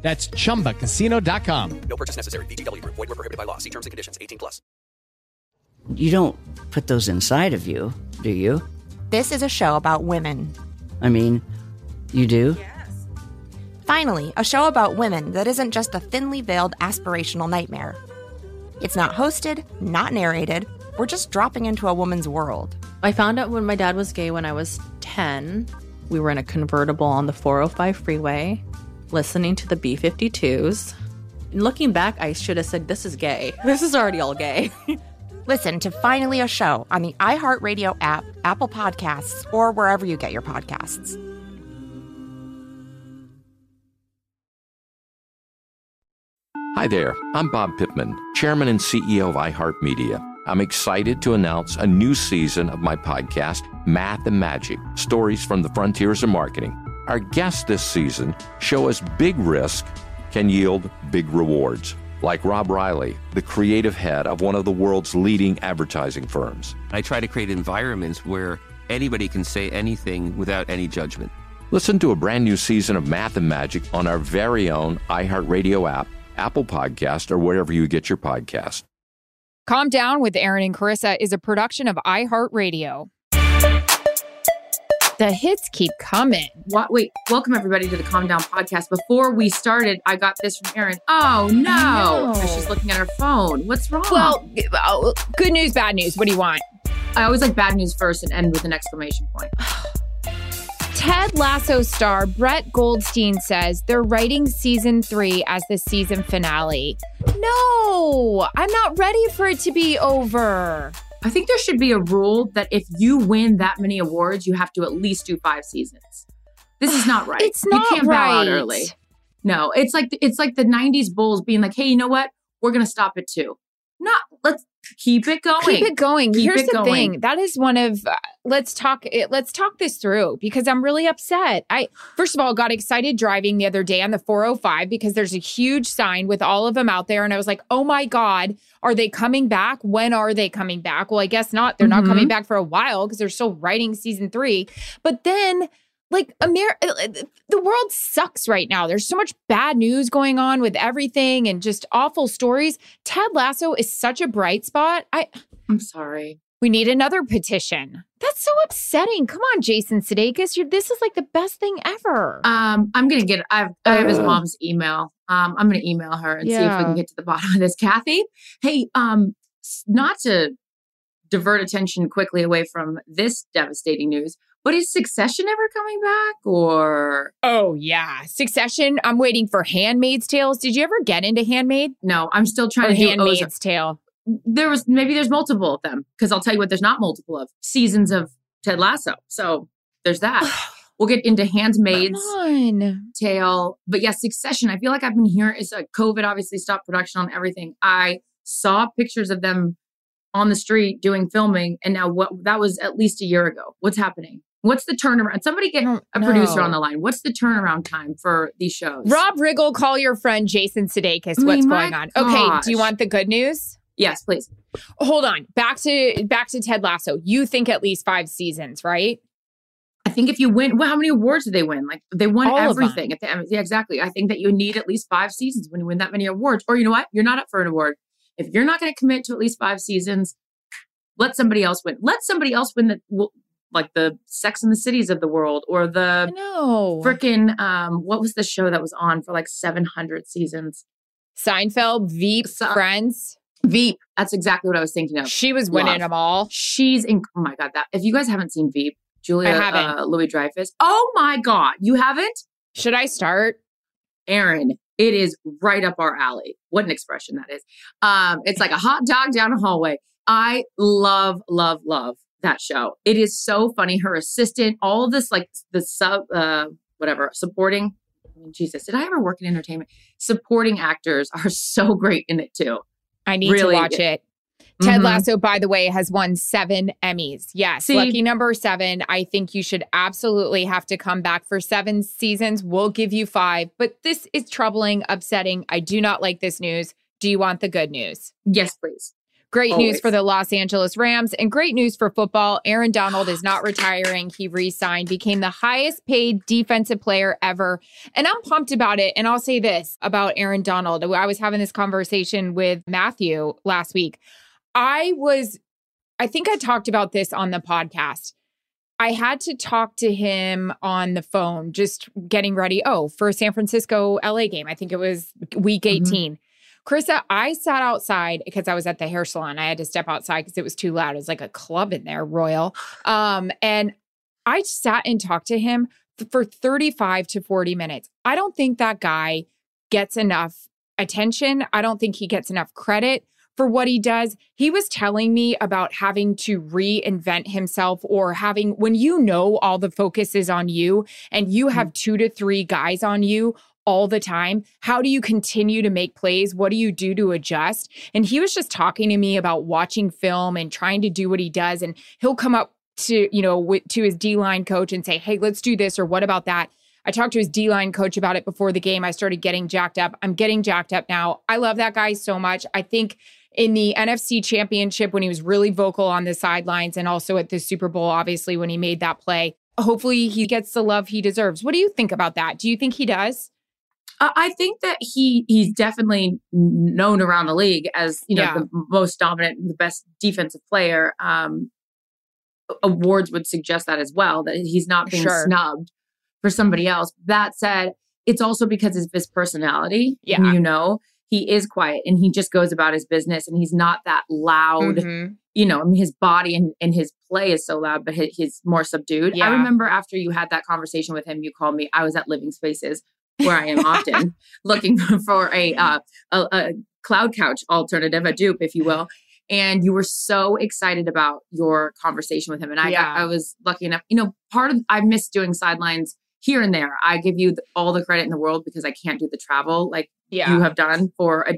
That's chumbacasino.com. No purchase necessary. VGW Group. Void were prohibited by law. See terms and conditions. 18 plus. You don't put those inside of you, do you? This is a show about women. I mean, you do? Yes. Finally, a show about women that isn't just a thinly veiled aspirational nightmare. It's not hosted, not narrated. We're just dropping into a woman's world. I found out when my dad was gay when I was 10. We were in a convertible on the 405 freeway, listening to the B 52s. Looking back, I should have said, This is gay. This is already all gay. Listen to Finally a Show on the iHeartRadio app, Apple Podcasts, or wherever you get your podcasts. Hi there, I'm Bob Pittman, Chairman and CEO of iHeartMedia. I'm excited to announce a new season of my podcast, Math and Magic Stories from the Frontiers of Marketing. Our guests this season show us big risk can yield big rewards, like Rob Reilly, the creative head of one of the world's leading advertising firms. I try to create environments where anybody can say anything without any judgment. Listen to a brand new season of Math and Magic on our very own iHeartRadio app, Apple Podcast, or wherever you get your podcast. Calm Down with Erin and Charissa is a production of iHeartRadio. The hits keep coming. What, wait, welcome everybody to the Calm Down podcast. Before we started, I got this from Erin. Oh no. No. She's looking at her phone. What's wrong? Well, uh, good news, bad news. What do you want? I always like bad news first and end with an exclamation point. Ted Lasso star Brett Goldstein says they're writing season three as the season finale. No, I'm not ready for it to be over. I think there should be a rule that if you win that many awards, you have to at least do five seasons. This is not right. It's not you can't bow out right. early. No, it's like it's like the '90s Bulls being like, "Hey, you know what? We're gonna stop it too." Not let's keep it going. Keep it going. Keep Here's it the going. thing. That is one of uh, let's talk it, let's talk this through because I'm really upset. I first of all got excited driving the other day on the 405 because there's a huge sign with all of them out there and I was like, "Oh my god, are they coming back? When are they coming back?" Well, I guess not. They're not Mhm. coming back for a while because they're still writing season 3. But then like Amer- uh, the world sucks right now. There's so much bad news going on with everything and just awful stories. Ted Lasso is such a bright spot. I I'm sorry. we need another petition. That's so upsetting. Come on, Jason Sudeikis. You're, this is like the best thing ever. Um, I'm gonna get. I've, I have his mom's email. Um, I'm gonna email her and see if we can get to the bottom of this. Kathy, hey, um, not to divert attention quickly away from this devastating news, but is Succession ever coming back? Or oh, yeah. Succession. I'm waiting for Handmaid's Tales. Did you ever get into Handmaid? no? I'm still Or trying to do Ozark. Handmaid's Tale? There was maybe there's multiple of them because I'll tell you what. There's not multiple of seasons of Ted Lasso. So there's that. we'll get into Handmaid's. Tale. But yes, Succession. I feel like I've been here. Is uh, COVID obviously stopped production on everything. I saw pictures of them on the street doing filming, and now what? That was at least a year ago. What's happening? What's the turnaround? Somebody get a producer know. on the line. What's the turnaround time for these shows? Rob Riggle, call your friend Jason Sudeikis. I What's mean, going my on? Okay. Do you want the good news? Yes, please. Hold on. Back to back to Ted Lasso. You think at least five seasons, right? I think if you win, well, how many awards did they win? Like they won All everything. At the end. Yeah, exactly. I think that you need at least five seasons when you win that many awards. Or you know what? You're not up for an award. If you're not going to commit to at least five seasons, let somebody else win. Let somebody else win the like the Sex and the Cities of the world or the know. freaking um what was the show that was on for like 700 seasons? Seinfeld, Veep, So- Friends. Veep. That's exactly what I was thinking of. She was winning Love. them all. She's in. Oh my god! That if you guys haven't seen Veep, Julia uh, Louis Dreyfus. Oh my god, you haven't? Should I start? Erin, it is right up our alley. What an expression that is. Um, it's like a hot dog down a hallway. I love, love, love that show. It is so funny. Her assistant, all this, like the sub, uh, whatever, supporting. Jesus, did I ever work in entertainment? Supporting actors are so great in it too. I need Really- to watch it. Ted Mhm. Lasso, by the way, has won seven Emmys. Yes, See? lucky number seven. I think you should absolutely have to come back for seven seasons. We'll give you five, but this is troubling, upsetting. I do not like this news. Do you want the good news? Yes, please. Great news for the Los Angeles Rams and great news for football. Aaron Donald is not retiring. He re signed, became the highest paid defensive player ever. And I'm pumped about it. And I'll say this about Aaron Donald. I was having this conversation with Matthew last week. I was, I think I talked about this on the podcast. I had to talk to him on the phone, just getting ready. Oh, for a San Francisco LA game. I think it was week Mhm. 18. Charissa, I sat outside because I was at the hair salon. I had to step outside because it was too loud. It was like a club in there, Royal. Um, and I sat and talked to him f- for 35 to 40 minutes. I don't think that guy gets enough attention. I don't think he gets enough credit for what he does. He was telling me about having to reinvent himself or having, when you know all the focus is on you and you have two to three guys on you all the time, how do you continue to make plays? What do you do to adjust? And he was just talking to me about watching film and trying to do what he does. And he'll come up to, you know, wi- to his D line coach and say, hey, let's do this or what about that? I talked to his D line coach about it before the game. I started getting jacked up. I'm getting jacked up now. I love that guy so much. I think in the NFC championship when he was really vocal on the sidelines and also at the Super Bowl, obviously, when he made that play, hopefully he gets the love he deserves. What do you think about that? Do you think he does? I think that he he's definitely known around the league as you know Yeah. the most dominant, the best defensive player. Um, awards would suggest that as well that he's not being Sure. snubbed for somebody else. That said, it's also because of his personality. Yeah. You know, he is quiet and he just goes about his business and he's not that loud. Mhm. You know, I mean, his body and, and his play is so loud, but he, he's more subdued. Yeah. I remember after you had that conversation with him, you called me. I was at Living Spaces where I am often looking for a, uh, a a cloud couch alternative, a dupe, if you will. And you were so excited about your conversation with him, and I Yeah. I was lucky enough. You know, part of I miss doing sidelines here and there. I give you the, all the credit in the world because I can't do the travel like Yeah. you have done for a,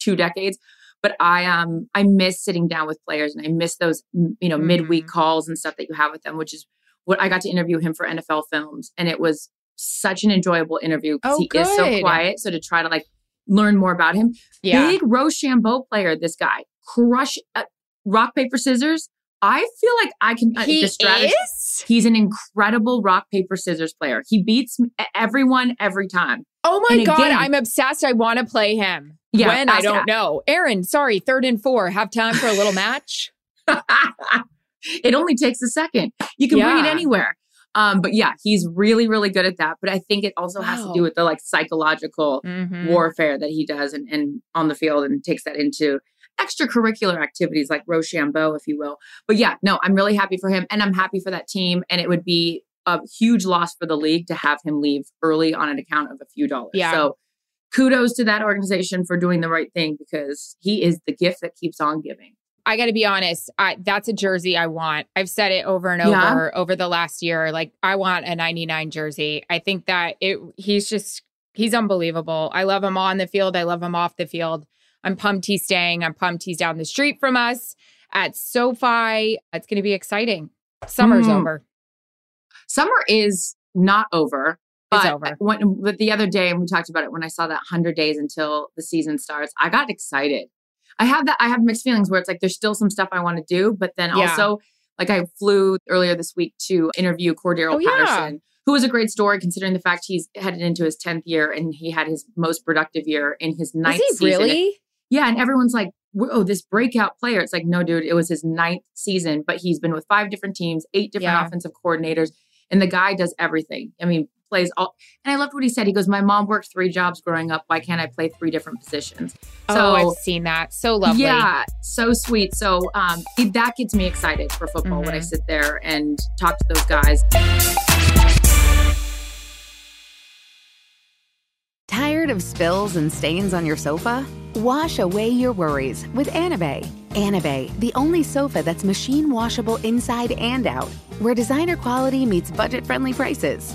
two decades. But I um I miss sitting down with players, and I miss those you know midweek Mhm. calls and stuff that you have with them, which is what I got to interview him for NFL Films, and it was such an enjoyable interview because Oh, he is so quiet. So to try to like learn more about him, yeah. big Rochambeau player, this guy crush uh, rock paper scissors. I feel like I can uh, he is? He's an incredible rock paper scissors player. He beats everyone every time. Oh my And God, again- I'm obsessed. I want to play him. Yeah, when I don't know. Aaron, sorry, third and four. Have time for a little match? it only takes a second. You can bring it anywhere. Um, but yeah, he's really, really good at that. But I think it also has to do with the like psychological Mhm. warfare that he does and, and on the field and takes that into extracurricular activities like Rochambeau, if you will. But yeah, no, I'm really happy for him and I'm happy for that team. And it would be a huge loss for the league to have him leave early on an account of a few dollars. Yeah. So kudos to that organization for doing the right thing because he is the gift that keeps on giving. I got to be honest. I, that's a jersey I want. I've said it over and Yeah. over over the last year. Like I want a 99 jersey. I think that it. He's just he's unbelievable. I love him on the field. I love him off the field. I'm pumped he's staying. I'm pumped he's down the street from us at SoFi. It's going to be exciting. Summer's Mm. over. Summer is not over. It's But over. When, but the other day, and we talked about it when I saw that 100 days until the season starts, I got excited. I have that, I have mixed feelings where it's like there's still some stuff I want to do, but then Yeah. also, like I flew earlier this week to interview Cordero Oh, yeah. Patterson, who was a great story considering the fact he's headed into his 10th year and he had his most productive year in his ninth Is he season. really? Yeah, and everyone's like, "Oh, this breakout player." It's like, no, dude, it was his ninth season, but he's been with five different teams, eight different Yeah. offensive coordinators, and the guy does everything. I mean, plays all. And I loved what he said. He goes, "My mom worked three jobs growing up. Why can't I play three different positions?" oh, I've seen that. So lovely. Yeah, so sweet. So um, it- that gets me excited for football when I Mhm. sit there and talk to those guys. Tired of spills and stains on your sofa? Wash away your worries with Anabei. Anabei, the only sofa that's machine washable inside and out, where designer quality meets budget friendly prices.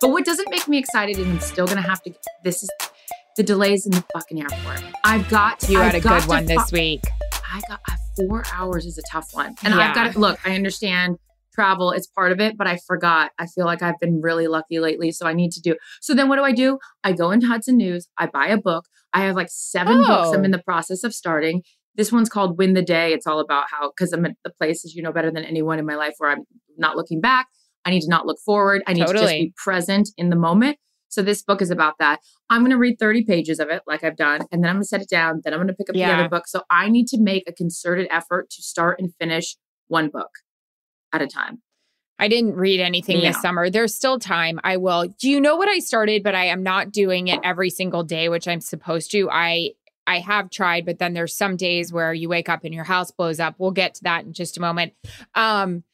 But what doesn't make me excited, and I'm still gonna have to. This is the delays in the fucking airport. I've got. To, You I've had a good one this week. I got uh, four hours is a tough one, and Yeah. I've got to look. I understand travel; it's part of it, but I forgot. I feel like I've been really lucky lately, so I need to do. So then, what do I do? I go into Hudson News. I buy a book. I have like seven books. I'm Oh. in the process of starting. This one's called Win the Day. It's all about how because I'm at the places you know better than anyone in my life where I'm not looking back. I need to not look forward. I need to just be present in the moment. So this book is about that. I'm going to read 30 pages of it, like I've done, and then I'm going to set it down. Then I'm going to pick up the other book. So I need to make a concerted effort to start and finish one book at a time. I didn't read anything Yeah. this summer. There's still time. I will. Do you know what I started? But I am not doing it every single day, which I'm supposed to. I I have tried, but then there's some days where you wake up and your house blows up. We'll get to that in just a moment. Um,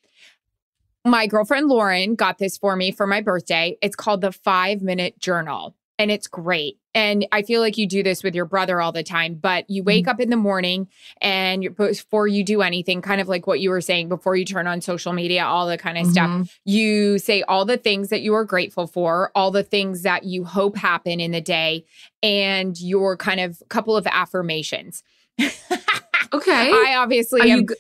my girlfriend Lauren got this for me for my birthday. It's called the Five Minute Journal, and it's great. And I feel like you do this with your brother all the time, but you mm-hmm. wake up in the morning and you before you do anything, kind of like what you were saying, before you turn on social media, all the kind of stuff, mm-hmm. you say all the things that you are grateful for, all the things that you hope happen in the day, and your kind of couple of affirmations. Okay. I obviously Are you am g-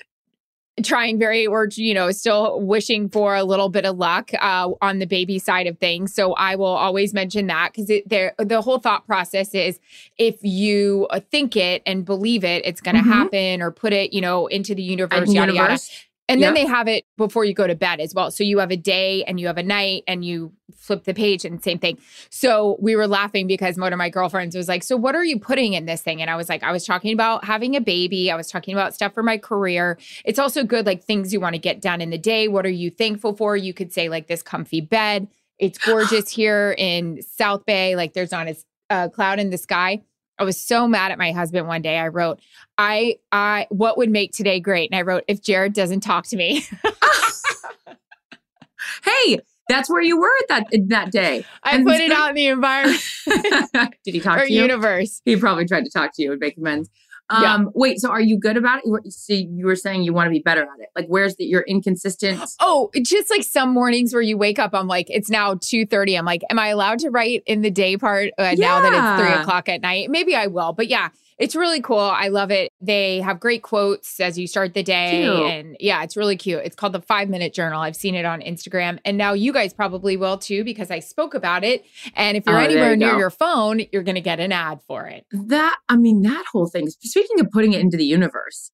trying very or you know still wishing for a little bit of luck uh, on the baby side of things. So i will always mention that because there the whole thought process is if you think it and believe it it's going to Mhm. happen or put it you know into the universe yada yada and then Yep. they have it before you go to bed as well. So you have a day and you have a night and you flip the page and same thing. So we were laughing because one of my girlfriends was like, So what are you putting in this thing? And I was like, I was talking about having a baby. I was talking about stuff for my career. It's also good, like things you want to get done in the day. What are you thankful for? You could say, like, this comfy bed. It's gorgeous here in South Bay. Like, there's not a a uh, cloud in the sky. I was so mad at my husband one day. I wrote, I, I, what would make today great? And I wrote, if Jared doesn't talk to me. Hey, that's where you were at that that day. I And put it out in the environment Did he talk or to you? universe. He probably tried to talk to you and make amends. Um, Yeah. Wait, so are you good about it? So you were saying you want to be better at it. Like, where's the, you're inconsistent? Oh, just like some mornings where you wake up, I'm like, it's now 2.30. I'm like, am I allowed to write in the day part uh, now that it's three o'clock at night? Maybe I will. But yeah, it's really cool. I love it. They have great quotes as you start the day. Cute. And yeah, it's really cute. It's called the Five Minute Journal. I've seen it on Instagram. And now you guys probably will too, because I spoke about it. And if you're Oh, anywhere you near go. your phone, you're going to get an ad for it. That, I mean, that whole thing. Speaking of putting it into the universe,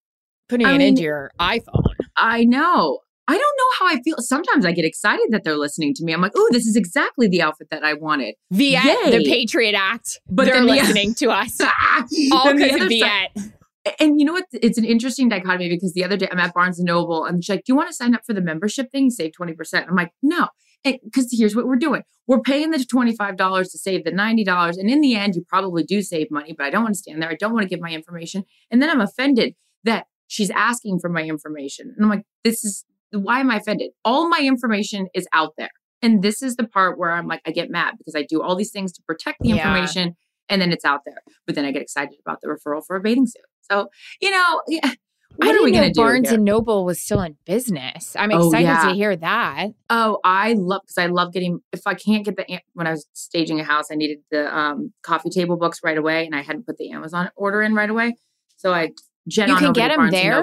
Putting I it mean- into your iPhone. I know. I don't know how I feel. Sometimes I get excited that they're listening to me. I'm like, oh, this is exactly the outfit that I wanted. Viet, Yay. the Patriot Act. But they're the- listening to us. All because of Viet. side- And you know what? It's an interesting dichotomy because the other day I'm at Barnes and Noble and she's like, Do you want to sign up for the membership thing? Save 20%. I'm like, No. Because here's what we're doing we're paying the $25 to save the $90. And in the end, you probably do save money, but I don't want to stand there. I don't want to give my information. And then I'm offended that she's asking for my information. And I'm like, This is why am I offended? All my information is out there. And this is the part where I'm like, I get mad because I do all these things to protect the Yeah. information and then it's out there. But then I get excited about the referral for a bathing suit. So, you know, yeah, what are we going to do? Barnes here? and Noble was still in business. I'm Oh, excited yeah. to hear that. Oh, I love because I love getting. If I can't get the when I was staging a house, I needed the um, coffee table books right away, and I hadn't put the Amazon order in right away. So I jen You on can get 'em Barnes there?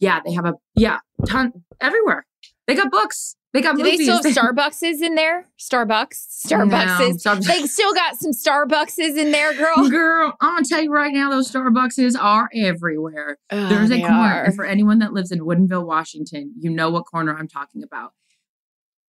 Yeah, they have a yeah ton everywhere. They got books. They got Do movies. they still have Starbuckses in there? Starbucks, Starbuckses. Starbucks. They still got some Starbuckses in there, girl. Girl, I'm gonna tell you right now, those Starbuckses are everywhere. Oh, There's a corner. are. For anyone that lives in Woodinville, Washington, you know what corner I'm talking about.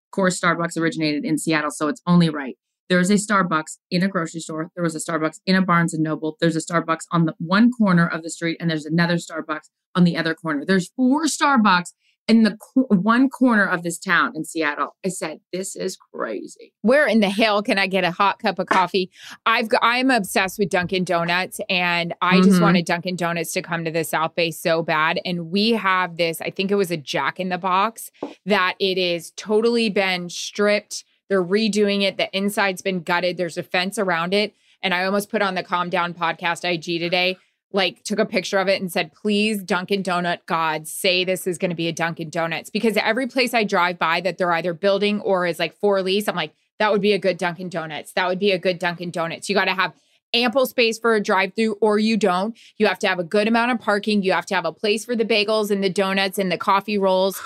Of course, Starbucks originated in Seattle, so it's only right. There's a Starbucks in a grocery store. There was a Starbucks in a Barnes and Noble. There's a Starbucks on the one corner of the street, and there's another Starbucks on the other corner. There's four Starbucks in the co- one corner of this town in Seattle. I said, "This is crazy." Where in the hell can I get a hot cup of coffee? I've got, I'm obsessed with Dunkin' Donuts, and I just Mhm. wanted Dunkin' Donuts to come to the South Bay so bad. And we have this. I think it was a Jack in the Box that it is totally been stripped. They're redoing it. The inside's been gutted. There's a fence around it. And I almost put on the Calm Down podcast IG today. Like took a picture of it and said, "Please, Dunkin' Donut God, say this is going to be a Dunkin' Donuts." Because every place I drive by that they're either building or is like for lease, I'm like, that would be a good Dunkin' Donuts. That would be a good Dunkin' Donuts. You got to have ample space for a drive-through, or you don't. You have to have a good amount of parking. You have to have a place for the bagels and the donuts and the coffee rolls.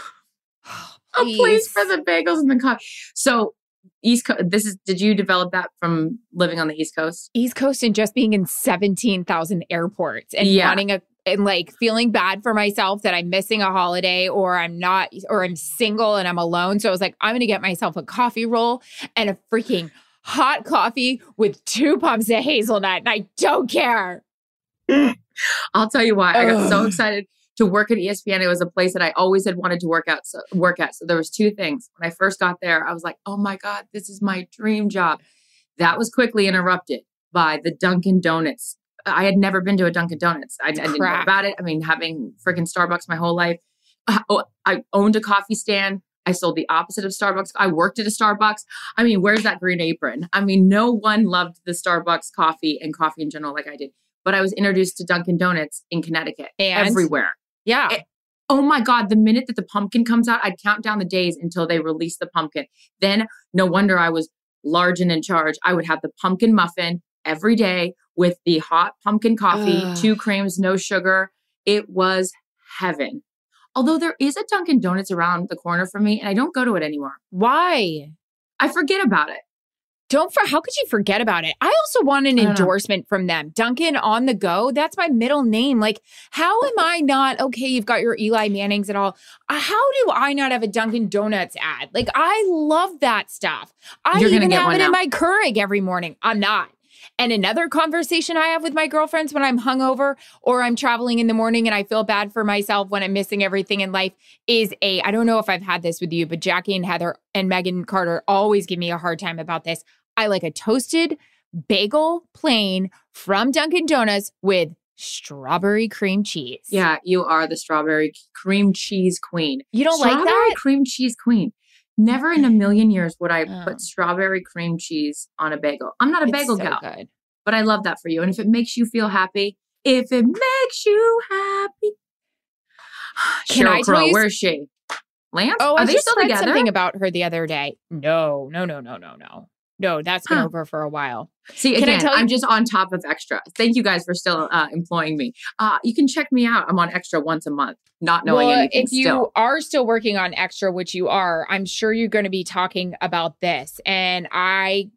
a place for the bagels and the coffee. So East Coast. This is. Did you develop that from living on the East Coast? East Coast and just being in 17,000 airports and Yeah. wanting a and like feeling bad for myself that I'm missing a holiday or I'm not or I'm single and I'm alone. So I was like, I'm gonna get myself a coffee roll and a freaking hot coffee with two pumps of hazelnut. And I don't care. I'll tell you why. I got so excited to work at ESPN. It was a place that I always had wanted to work out. So work at. So there was two things. When I first got there, I was like, "Oh my god, this is my dream job." That was quickly interrupted by the Dunkin' Donuts. I had never been to a Dunkin' Donuts. I, I didn't know about it. I mean, having freaking Starbucks my whole life. Uh, oh, I owned a coffee stand. I sold the opposite of Starbucks. I worked at a Starbucks. I mean, where's that green apron? I mean, no one loved the Starbucks coffee and coffee in general like I did. But I was introduced to Dunkin' Donuts in Connecticut And? everywhere. Yeah. It- oh my God, the minute that the pumpkin comes out, I'd count down the days until they release the pumpkin. Then, no wonder I was large and in charge. I would have the pumpkin muffin every day with the hot pumpkin coffee, Ugh. two creams, no sugar. It was heaven. Although there is a Dunkin' Donuts around the corner from me, and I don't go to it anymore. Why? I forget about it. Don't for how could you forget about it? I also want an don't know. endorsement from them. Duncan on the go. That's my middle name. Like, how am I not okay? You've got your Eli Mannings and all. Uh, How do I not have a Dunkin' Donuts ad? Like, I love that stuff. I You're even have it in my Keurig every morning. I'm not. And another conversation I have with my girlfriends when I'm hungover or I'm traveling in the morning and I feel bad for myself when I'm missing everything in life is a I don't know if I've had this with you, but Jackie and Heather and Megan Carter always give me a hard time about this. I like a toasted bagel plain from Dunkin' Donuts with strawberry cream cheese. Yeah, you are the strawberry cream cheese queen. You don't like strawberry that? cream cheese queen. Never in a million years would I Oh. put strawberry cream cheese on a bagel. I'm not a It's bagel so gal, good. but I love that for you. And if it makes you feel happy, if it makes you happy, Can Cheryl I Crow, you- where's she? Lance? Oh, are I they just still read together? something about her the other day. No, no, no, no, no, no. No, that's been Huh. over for a while. See, Can I again, tell you- I'm just on top of extra. Thank you guys for still uh, employing me. Uh, you can check me out. I'm on extra once a month, not knowing well, anything if you still. are still working on extra, which you are, I'm sure you're going to be talking about this. And I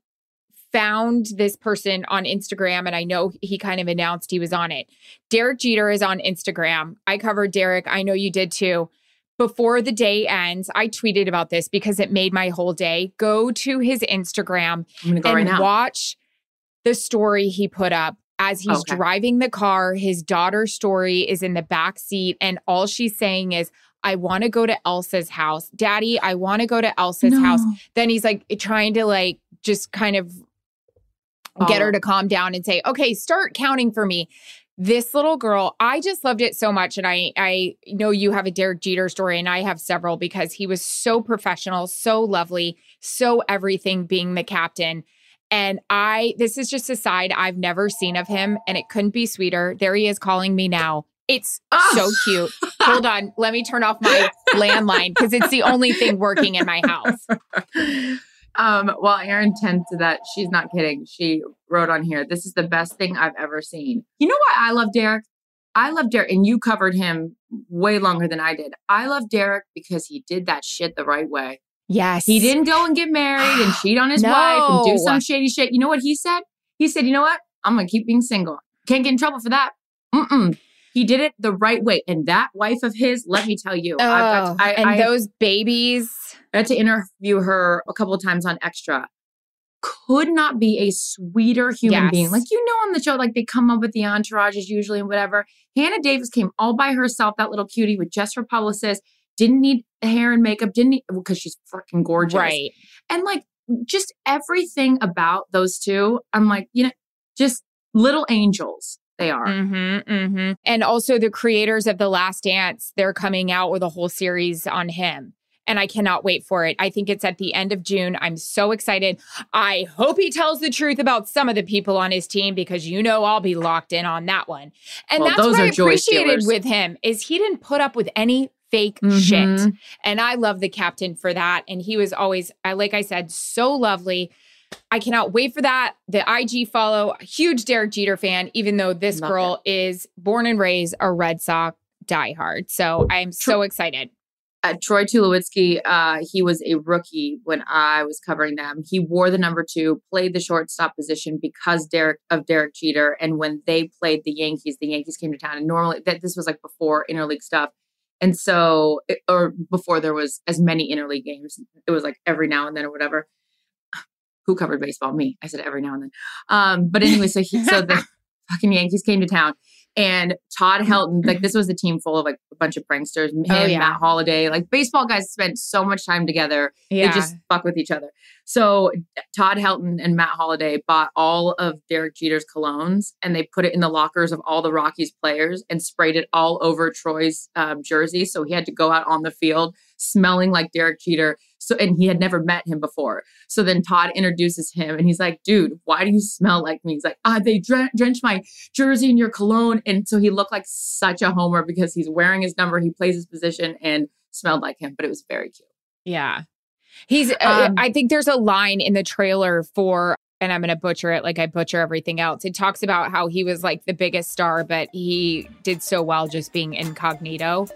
found this person on Instagram, and I know he kind of announced he was on it. Derek Jeter is on Instagram. I covered Derek. I know you did too. Before the day ends, I tweeted about this because it made my whole day. Go to his Instagram I'm going to go and right watch the story he put up as he's Okay. driving the car. His daughter's story is in the back seat, and all she's saying is, I want to go to Elsa's house. Daddy, I want to go to Elsa's No. house. Then he's like trying to like just kind of get her oh. to calm down and say, okay, start counting for me. This little girl, I just loved it so much. And I I know you have a Derek Jeter story, and I have several because he was so professional, so lovely, so everything being the captain. And I, this is just a side I've never seen of him, and it couldn't be sweeter. There he is calling me now. It's so ah! cute. Hold on, let me turn off my landline because it's the only thing working in my house. Um, well, Erin tends to that. She's not kidding. She wrote on here, this is the best thing I've ever seen. You know why I love Derek? I love Derek, and you covered him way longer than I did. I love Derek because he did that shit the right way. Yes. He didn't go and get married and cheat on his wife and do some shady shit. You know what he said? He said, you know what? I'm going to keep being single. Can't get in trouble for that. Mm-mm. He did it the right way. And that wife of his, let me tell you, I've got Oh, to- I, and I- those babies. I had to interview her a couple of times on Extra. Could not be a sweeter human Yes. being. Like, you know, on the show, like they come up with the entourages usually and whatever. Hannah Davis came all by herself, that little cutie with just her publicist, didn't need hair and makeup, didn't need, because she's freaking gorgeous. Right. And like, just everything about those two, I'm like, you know, just little angels they are. Mm-hmm, mm-hmm. And also the creators of The Last Dance, they're coming out with a whole series on him. And I cannot wait for it. I think it's at the end of June. I'm so excited. I hope he tells the truth about some of the people on his team because you know I'll be locked in on that one. And Well, that's what I appreciated with him is he didn't put up with any fake Mhm. shit. And I love the captain for that. And he was always, I like I said, so lovely. I cannot wait for that. The IG follow, huge Derek Jeter fan, even though this Love girl is born and raised a Red Sox diehard. So I'm so excited. Uh, Troy Tulowitzki, uh, he was a rookie when I was covering them. He wore the number two, played the shortstop position because Derek of Derek Jeter. And when they played the Yankees, the Yankees came to town. And normally, that this was like before interleague stuff, and so it- or before there was as many interleague games. It was like every now and then or whatever. Who covered baseball? Me. I said every now and then. Um, but anyway, so he, so the fucking Yankees came to town. And Todd Helton, like this was a team full of like a bunch of pranksters. Him, Oh, yeah. Matt Holliday, like baseball guys spent so much time together. Yeah. They just fuck with each other. So Todd Helton and Matt Holliday bought all of Derek Jeter's colognes and they put it in the lockers of all the Rockies players and sprayed it all over Troy's um, jersey. So he had to go out on the field smelling like Derek Jeter. So and he had never met him before. So then Todd introduces him and he's like, "Dude, why do you smell like me?" He's like, "Ah, they dren- drenched my jersey in your cologne." And so he looked like such a homer because he's wearing his number, he plays his position, and smelled like him. But it was very cute. Yeah. He's, uh, Um, I think there's a line in the trailer for, and I'm going to butcher it like I butcher everything else. It talks about how he was like the biggest star, but he did so well just being incognito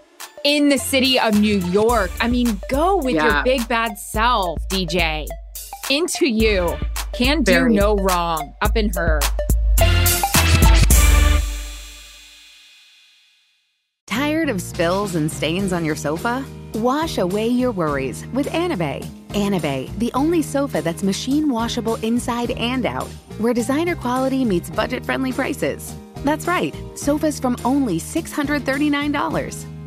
in the city of New York. I mean, go with your big bad self, DJ. Into you. Can do Very. no wrong. Up in her. Tired of spills and stains on your sofa? Wash away your worries with Anabei. Anabei, the only sofa that's machine washable inside and out, where designer quality meets budget friendly prices. That's right, sofas from only $639.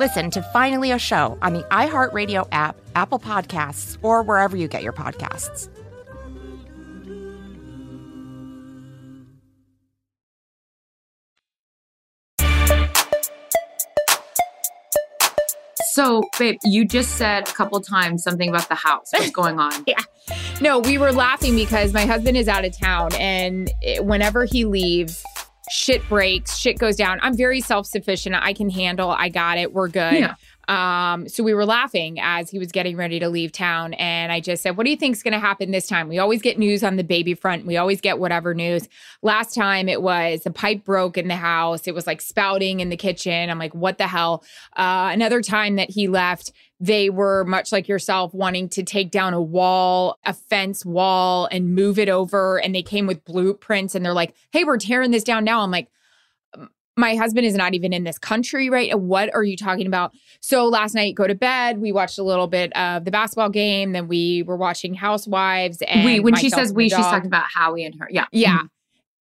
Listen to Finally a Show on the iHeartRadio app, Apple Podcasts, or wherever you get your podcasts. So, babe, you just said a couple times something about the house. What's going on? yeah. No, we were laughing because my husband is out of town and whenever he leaves, shit breaks, shit goes down. I'm very self-sufficient. I can handle. I got it. We're good. Yeah. Um, so we were laughing as he was getting ready to leave town. And I just said, What do you think's gonna happen this time? We always get news on the baby front. We always get whatever news. Last time it was the pipe broke in the house. It was like spouting in the kitchen. I'm like, what the hell? Uh, another time that he left, they were much like yourself wanting to take down a wall, a fence wall, and move it over. And they came with blueprints and they're like, hey, we're tearing this down now. I'm like, my husband is not even in this country, right? What are you talking about? So last night, go to bed. We watched a little bit of the basketball game. Then we were watching Housewives. And we, when she says we, she's talking about Howie and her. Yeah. Yeah. Mm-hmm.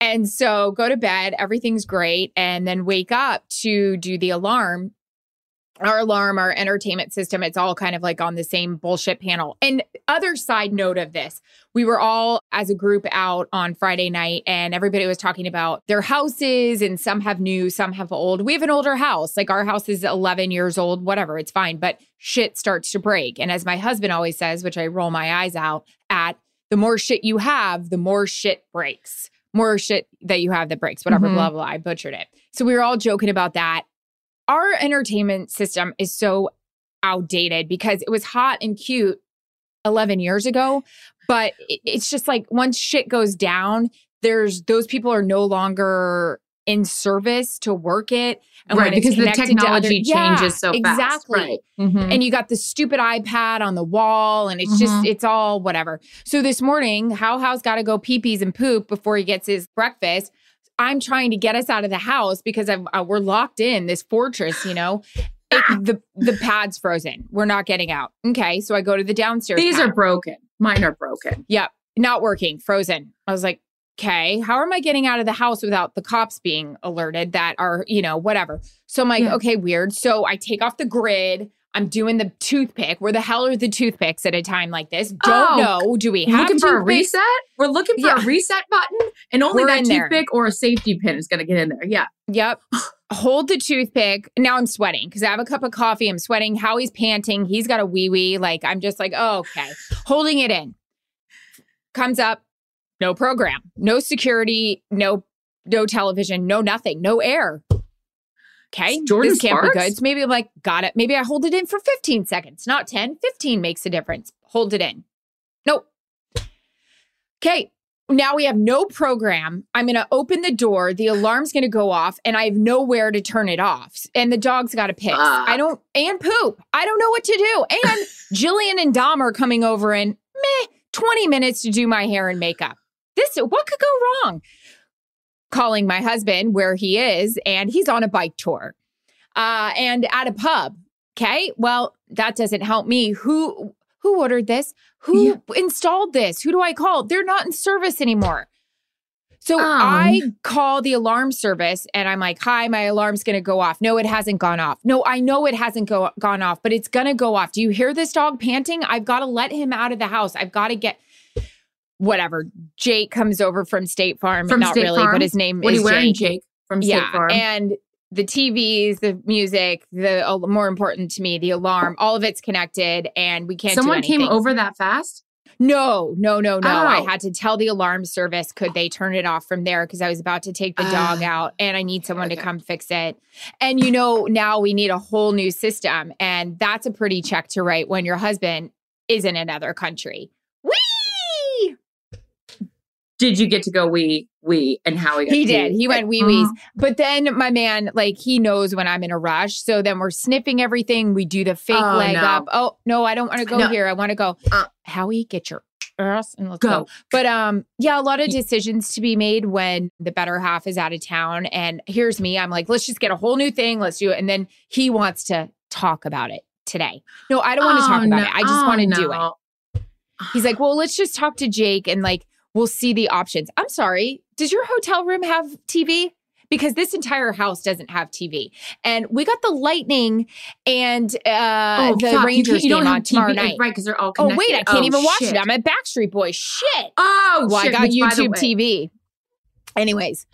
And so go to bed, everything's great, and then wake up to do the alarm. Our alarm, our entertainment system, it's all kind of like on the same bullshit panel. And other side note of this, we were all as a group out on Friday night and everybody was talking about their houses and some have new, some have old. We have an older house. Like our house is 11 years old, whatever, it's fine, but shit starts to break. And as my husband always says, which I roll my eyes out at, the more shit you have, the more shit breaks. More shit that you have that breaks, whatever, Mhm. blah, blah, blah. I butchered it. So we were all joking about that. Our entertainment system is so outdated because it was hot and cute 11 years ago, but it- it's just like once shit goes down, there's those people are no longer in service to work it. Right, because the connected to technology changes so fast, Exactly. right. Mhm. And you got the stupid iPad on the wall, and it's just, Mhm. it's all whatever. So this morning, How How's got to go pee pees and poop before he gets his breakfast. I'm trying to get us out of the house because I've, uh, we're locked in this fortress, you know. It, the the pad's frozen. We're not getting out. Okay, so I go to the downstairs. These pad. are broken. Mine are broken. Yep, not working, frozen. I was like, okay, how am I getting out of the house without the cops being alerted that are, you know, whatever. So I'm like, Yeah. okay, weird. So I take off the grid. I'm doing the toothpick. Where the hell are the toothpicks at a time like this? Don't Oh, know. Do we have looking for a reset? We're looking for Yeah. a reset button, and only We're that in there. toothpick or a safety pin is going to get in there. Yeah. Yep. Hold the toothpick. Now I'm sweating because I have a cup of coffee. I'm sweating. Howie's panting. He's got a wee wee. Like I'm just like, oh, okay. Holding it in. Comes up, no program, no security, no no television, no nothing, no air. Okay. Jordan this can't Sparks? be good. So maybe I'm like, got it. Maybe I hold it in for 15 seconds, not 10. 15 makes a difference. Hold it in. Nope. Okay. Now we have no program. I'm going to open the door. The alarm's going to go off, and I have nowhere to turn it off. And the dog's got to piss. I don't, and poop. I don't know what to do. And Jillian and Dom are coming over in meh, 20 minutes to do my hair and makeup. This, what could go wrong? Calling my husband where he is, and he's on a bike tour uh, and at a pub. Okay. Well, that doesn't help me. Who who ordered this? Who installed this? Who do I call? They're not in service anymore. So I call the alarm service and I'm like, "Hi, my alarm's going to go off." No, it hasn't gone off. No, I know it hasn't go- gone off, but it's going to go off. Do you hear this dog panting? I've got to let him out of the house. I've got to get whatever. Jake comes over from State Farm, From not State really, Farm? but his name What is wearing, Jake. Jake, from State yeah, Farm? and the TVs, the music, the uh, more important to me, the alarm, all of it's connected, and we can't. do Someone came over that fast? No, no, no, no. I Oh. had to tell the alarm service could they turn it off from there because I was about to take the dog Ah. out and I need someone to come fix it. And you know, now we need a whole new system. And that's a pretty check to write when your husband is in another country. Did you get to go wee wee and how He did. He went wee wees. But then my man, like, he knows when I'm in a rush. So then we're sniffing everything. We do the fake Oh, leg no. up. Oh, no, I don't want to go No. here. I want to go. Howie, get your ass and let's Go. go. But um, yeah, a lot of decisions to be made when the better half is out of town. And here's me. I'm like, let's just get a whole new thing. Let's do it. And then he wants to talk about it today. No, I don't want to talk Oh, about no. it. I just Oh, want to do it. He's like, well, let's just talk to Jake and like we'll see the options. I'm sorry. Does your hotel room have TV? Because this entire house doesn't have TV. And we got the Lightning and uh, Oh, the fuck. Rangers you don't game on tomorrow TV, night. right, 'cause they're all connected. Oh, wait, I can't Oh, even watch shit. it. I'm at Backstreet Boys. Shit. Oh, well, shit, I got YouTube way- TV. Anyways,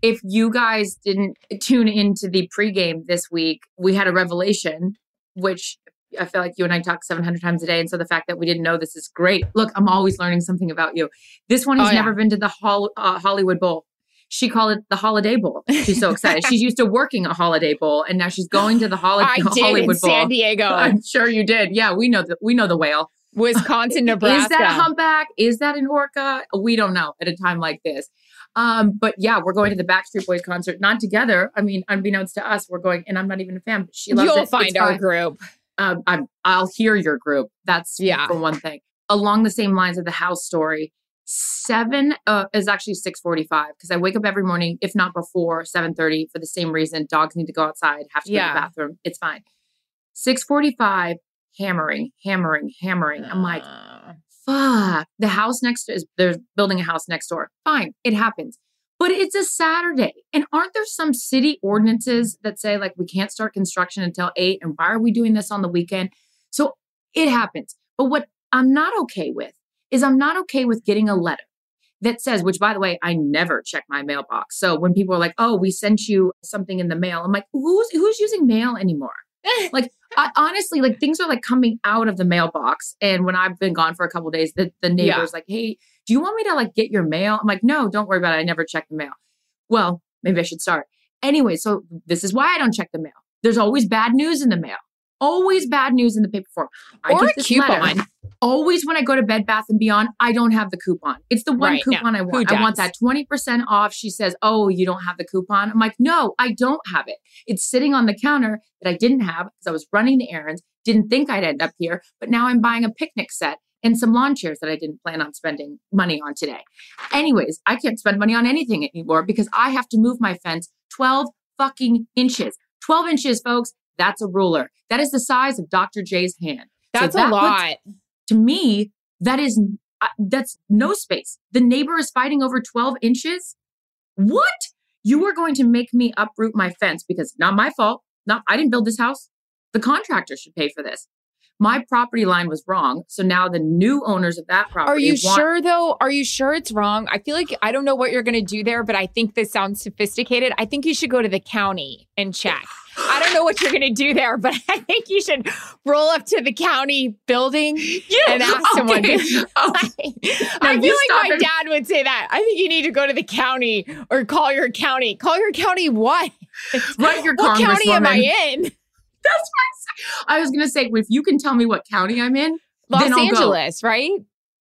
if you guys didn't tune into the pregame this week, we had a revelation, which I feel like you and I talk 700 times a day. And so the fact that we didn't know this is great. Look, I'm always learning something about you. This one has Oh, yeah. never been to the Hol- uh, Hollywood Bowl. She called it the Holiday Bowl. She's so excited. she's used to working a Holiday Bowl, and now she's going to the Holi- I did in Hollywood Bowl. San Diego. I'm sure you did. Yeah, we know the we know the whale. Wisconsin, Nebraska. Is that a humpback? Is that an orca? We don't know at a time like this. Um, but yeah, we're going to the Backstreet Boys concert, not together. I mean, unbeknownst to us, we're going, and I'm not even a fan, but she loves You'll it. It's find our fine. group. Um, I'm, I'll hear your group. That's Yeah. for one thing. Along the same lines of the house story, seven uh, is actually six forty-five because I wake up every morning, if not before seven thirty, for the same reason. Dogs need to go outside, have to go to the bathroom. It's fine. Six forty-five, hammering, hammering, hammering. I'm like, fuck. The house next door is they're building a house next door. Fine, it happens. But it's a Saturday. And aren't there some city ordinances that say like we can't start construction until eight? And why are we doing this on the weekend? So it happens. But what I'm not okay with is I'm not okay with getting a letter that says, which by the way, I never check my mailbox. So when people are like, oh, we sent you something in the mail, I'm like, who's who's using mail anymore? like I, honestly, like things are like coming out of the mailbox. And when I've been gone for a couple days, the, the Yeah. neighbor's like, hey, do you want me to like get your mail? I'm like, no, don't worry about it. I never check the mail. Well, maybe I should start. Anyway, so this is why I don't check the mail. There's always bad news in the mail. Always bad news in the paper form. I Or get a coupon. letter. Always when I go to Bed Bath and Beyond, I don't have the coupon. It's the one Right, no. coupon I want. I want that 20% off. She says, Oh, you don't have the coupon. I'm like, No, I don't have it. It's sitting on the counter that I didn't have because I was running the errands, didn't think I'd end up here, but now I'm buying a picnic set and some lawn chairs that I didn't plan on spending money on today. Anyways, I can't spend money on anything anymore because I have to move my fence 12 fucking inches. 12 inches, folks. That's a ruler. That is the size of Dr. J's hand. So That's a that puts- lot. to me, that is uh, that's no space. The neighbor is fighting over 12 inches. What? You are going to make me uproot my fence because not my fault. Not I didn't build this house. The contractor should pay for this. My property line was wrong, so now the new owners of that property Are you want- sure though? Are you sure it's wrong? I feel like I don't know what you're going to do there, but I think this sounds sophisticated. I think you should go to the county and check. I don't know what you're going to do there, but I think you should roll up to the county building yeah, and ask someone. okay, to- okay. I No, feel you like my it. dad would say that. I think you need to go to the county or call your county. Call your county what? Write your what county am I in? That's what I, I was going to say. If you can tell me what county I'm in, Los I'll go. Angeles, right?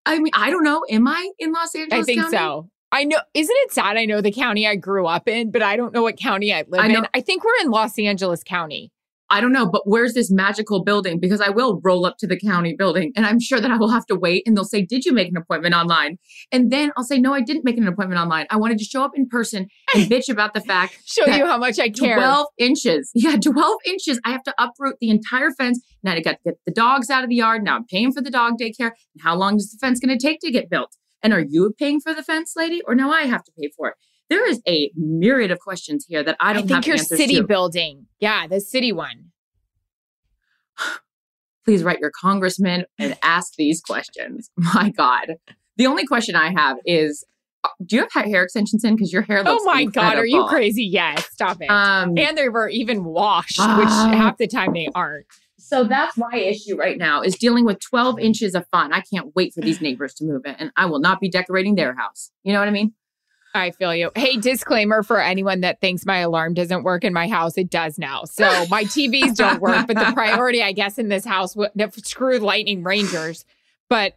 I mean, I don't know. Am I in Los Angeles? I think County? so. I know. Isn't it sad? I know the county I grew up in, but I don't know what county I live I in. I think we're in Los Angeles County. I don't know, but where's this magical building? Because I will roll up to the county building and I'm sure that I will have to wait and they'll say, Did you make an appointment online? And then I'll say, No, I didn't make an appointment online. I wanted to show up in person and bitch about the fact Show you how much I care. 12 inches. Yeah, 12 inches. I have to uproot the entire fence. Now I got to get the dogs out of the yard. Now I'm paying for the dog daycare. And how long is the fence going to take to get built? And are you paying for the fence, lady? Or now I have to pay for it? There is a myriad of questions here that I I don't think have your city to. building. Yeah, the city one. Please write your congressman and ask these questions. My God. The only question I have is uh, do you have hair extensions in? Because your hair looks Oh my God, are you crazy? Yes, stop it. Um, and they were even washed, Ah. which half the time they aren't. So that's my issue right now is dealing with 12 inches of fun. I can't wait for these neighbors to move in and I will not be decorating their house. You know what I mean? I feel you. Hey, disclaimer for anyone that thinks my alarm doesn't work in my house, it does now. So my TVs don't work, but the priority, I guess, in this house, screw Lightning Rangers. But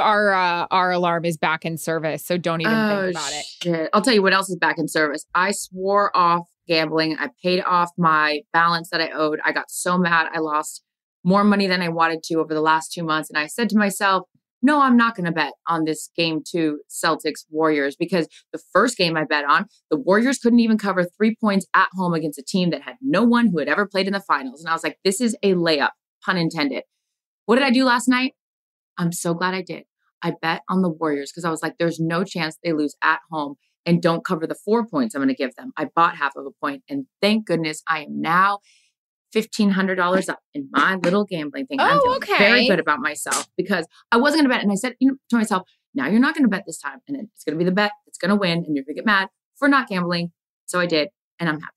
our uh, our alarm is back in service, so don't even Oh, think about it. shit. I'll tell you what else is back in service. I swore off gambling. I paid off my balance that I owed. I got so mad. I lost more money than I wanted to over the last two months. And I said to myself, no, I'm not going to bet on this game two Celtics Warriors because the first game I bet on, the Warriors couldn't even cover three points at home against a team that had no one who had ever played in the finals. And I was like, this is a layup, pun intended. What did I do last night? I'm so glad I did. I bet on the Warriors because I was like, there's no chance they lose at home and don't cover the four points I'm going to give them. I bought half of a point, and thank goodness I am now $1,500 up in my little gambling thing. I'm Oh, feeling very good about myself because I wasn't going to bet. And I said you know, to myself, now you're not going to bet this time. And it's going to be the bet that's going to win, and you're going to get mad for not gambling. So I did, and I'm happy.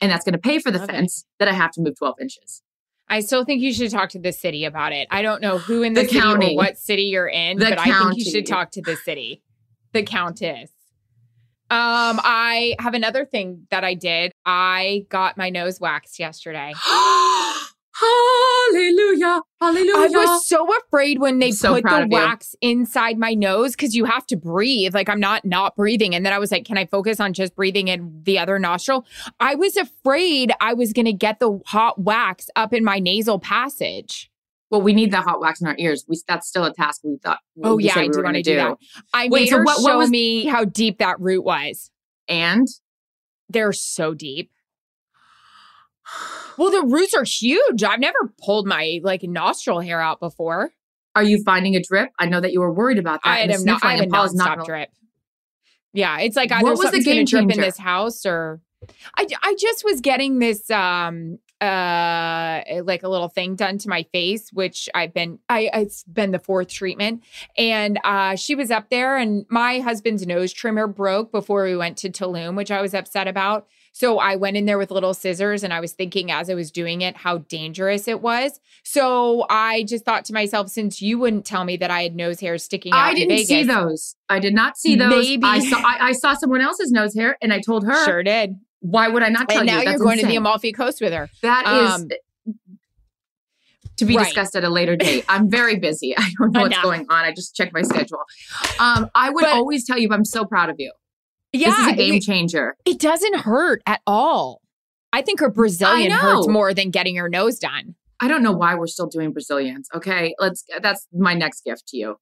And that's going to pay for the Okay. fence that I have to move 12 inches. I still think you should talk to the city about it. I don't know who in the, The county. or what city you're in, The but I think you should talk to the city, the countess. Um, I have another thing that I did. I got my nose waxed yesterday. Hallelujah. Hallelujah. I was so afraid when they so put the wax inside my nose because you have to breathe. Like I'm not not breathing. And then I was like, can I focus on just breathing in the other nostril? I was afraid I was going to get the hot wax up in my nasal passage. Well, we need the hot wax in our ears. We that's still a task we thought. Oh yeah, I we do want to do that. I Wait, made so her what- what show was- me how deep that root was. And They're so deep. Well, the roots are huge. I've never pulled my like nostril hair out before. are you finding a drip? I know that you were worried about that. I the not. I have a and Paula's not nonstop gonna- drip. Yeah, it's like What was the game drip in this house or I, I just was getting this um uh like a little thing done to my face which I've been I it's been the fourth treatment and uh she was up there and my husband's nose trimmer broke before we went to Tulum which I was upset about so I went in there with little scissors and I was thinking as I was doing it how dangerous it was so I just thought to myself since you wouldn't tell me that I had nose hair sticking out I didn't Vegas, see those. I did not see those. Maybe. I saw. I, I saw someone else's nose hair, and I told her. Sure did. Why would I not tell and you? now you're That's going to the. Amalfi Coast with her. That is Um, to be right. discussed at a later date. I'm very busy. I don't know what's going on. I just checked my schedule. Um, I would But- always tell you, I'm so proud of you. Yeah, this is a game changer. it doesn't hurt at all. I think her Brazilian hurts more than getting her nose done. I don't know why we're still doing Brazilians. Okay, let's. That's my next gift to you,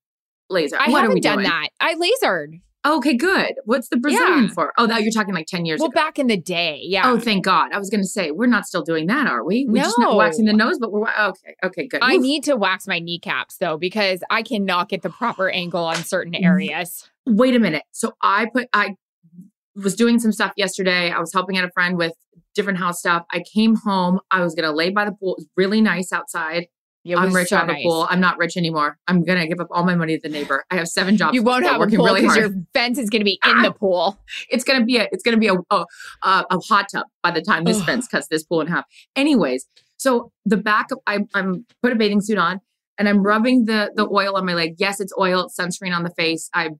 laser. I what haven't we done doing? that. I lasered. Okay, good. What's the Brazilian Yeah. for? Oh, that you're talking like ten years Well, ago. back in the day, yeah. Oh, thank God. I was going to say we're not still doing that, are we? We're just not waxing the nose, but we're okay. Okay, good. I Oof. need to wax my kneecaps though because I cannot get the proper angle on certain areas. wait a minute. So I put I was doing some stuff yesterday. I was helping out a friend with different house stuff. I came home. I was gonna lay by the pool. It was really nice outside. It I'm rich. so I have a nice. pool. I'm not rich anymore. I'm gonna give up all my money to the neighbor. I have seven jobs. You won't have a pool because hard. your fence is going to be in the pool. It's gonna be a it's gonna be a a, a, a hot tub by the time this Ugh. fence cuts this pool in half. Anyways, so the back of I I'm put a bathing suit on and I'm rubbing the the oil on my leg. Yes, it's oil. It's sunscreen on the face. I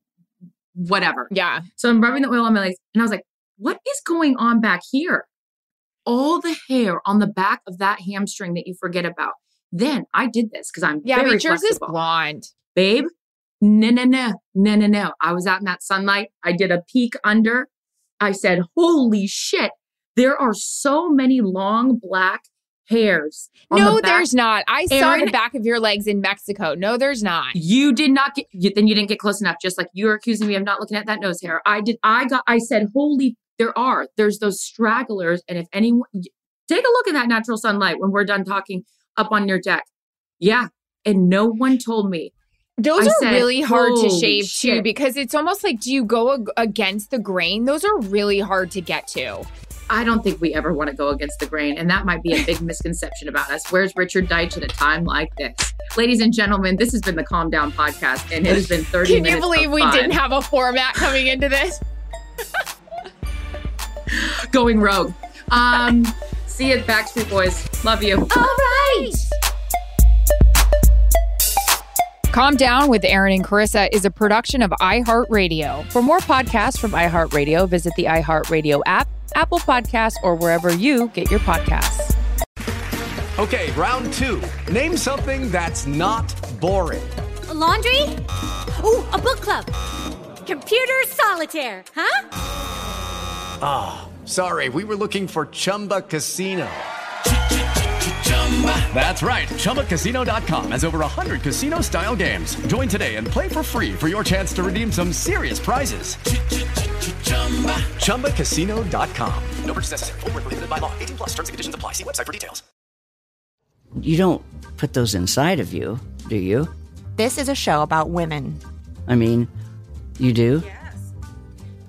whatever. Yeah. So I'm rubbing the oil on my legs, and I was like, what is going on back here? All the hair on the back of that hamstring that you forget about. Then I did this because I'm Yeah, very but yours is flexible. blonde. Babe, no, no, no, no, no, no. I was out in that sunlight. I did a peek under. I said, holy shit, there are so many long black hairs. on No, the back. there's not. I saw Erin- the back of your legs in Mexico. No, there's not. You did not get. You, then you didn't get close enough. Just like you're accusing me of not looking at that nose hair. I did. I got. I said, "Holy, there are. There's those stragglers." And if anyone, take a look at that natural sunlight when we're done talking up on your deck. Yeah, and no one told me. Those I are said, really hard to "Holy shave too because it's almost like do you go ag- against the grain? Those are really hard to get to. I don't think we ever want to go against the grain, and that might be a big misconception about us. Where's Richard Deitsch at a time like this? Ladies and gentlemen, this has been the Calm Down podcast, and it has been 30 Can you believe we fun. didn't have a format coming into this? going rogue? Um, see you, Backstreet Boys. Love you. All right. Calm Down with Erin and Charissa is a production of iHeartRadio. For more podcasts from iHeartRadio, visit the iHeartRadio app, Apple Podcasts, or wherever you get your podcasts. Okay, round two. Name something that's not boring. A laundry? Ooh, a book club. Computer solitaire, huh? Ah, sorry, we were looking for Chumba Casino. That's right. ChumbaCasino.com has over 100 casino style games. Join today and play for free for your chance to redeem some serious prizes. ChumbaCasino.com. No purchase necessary. Void where prohibited by law. 18 plus terms and conditions apply. See website for details. You don't put those inside of you, do you? This is a show about women. I mean, you do?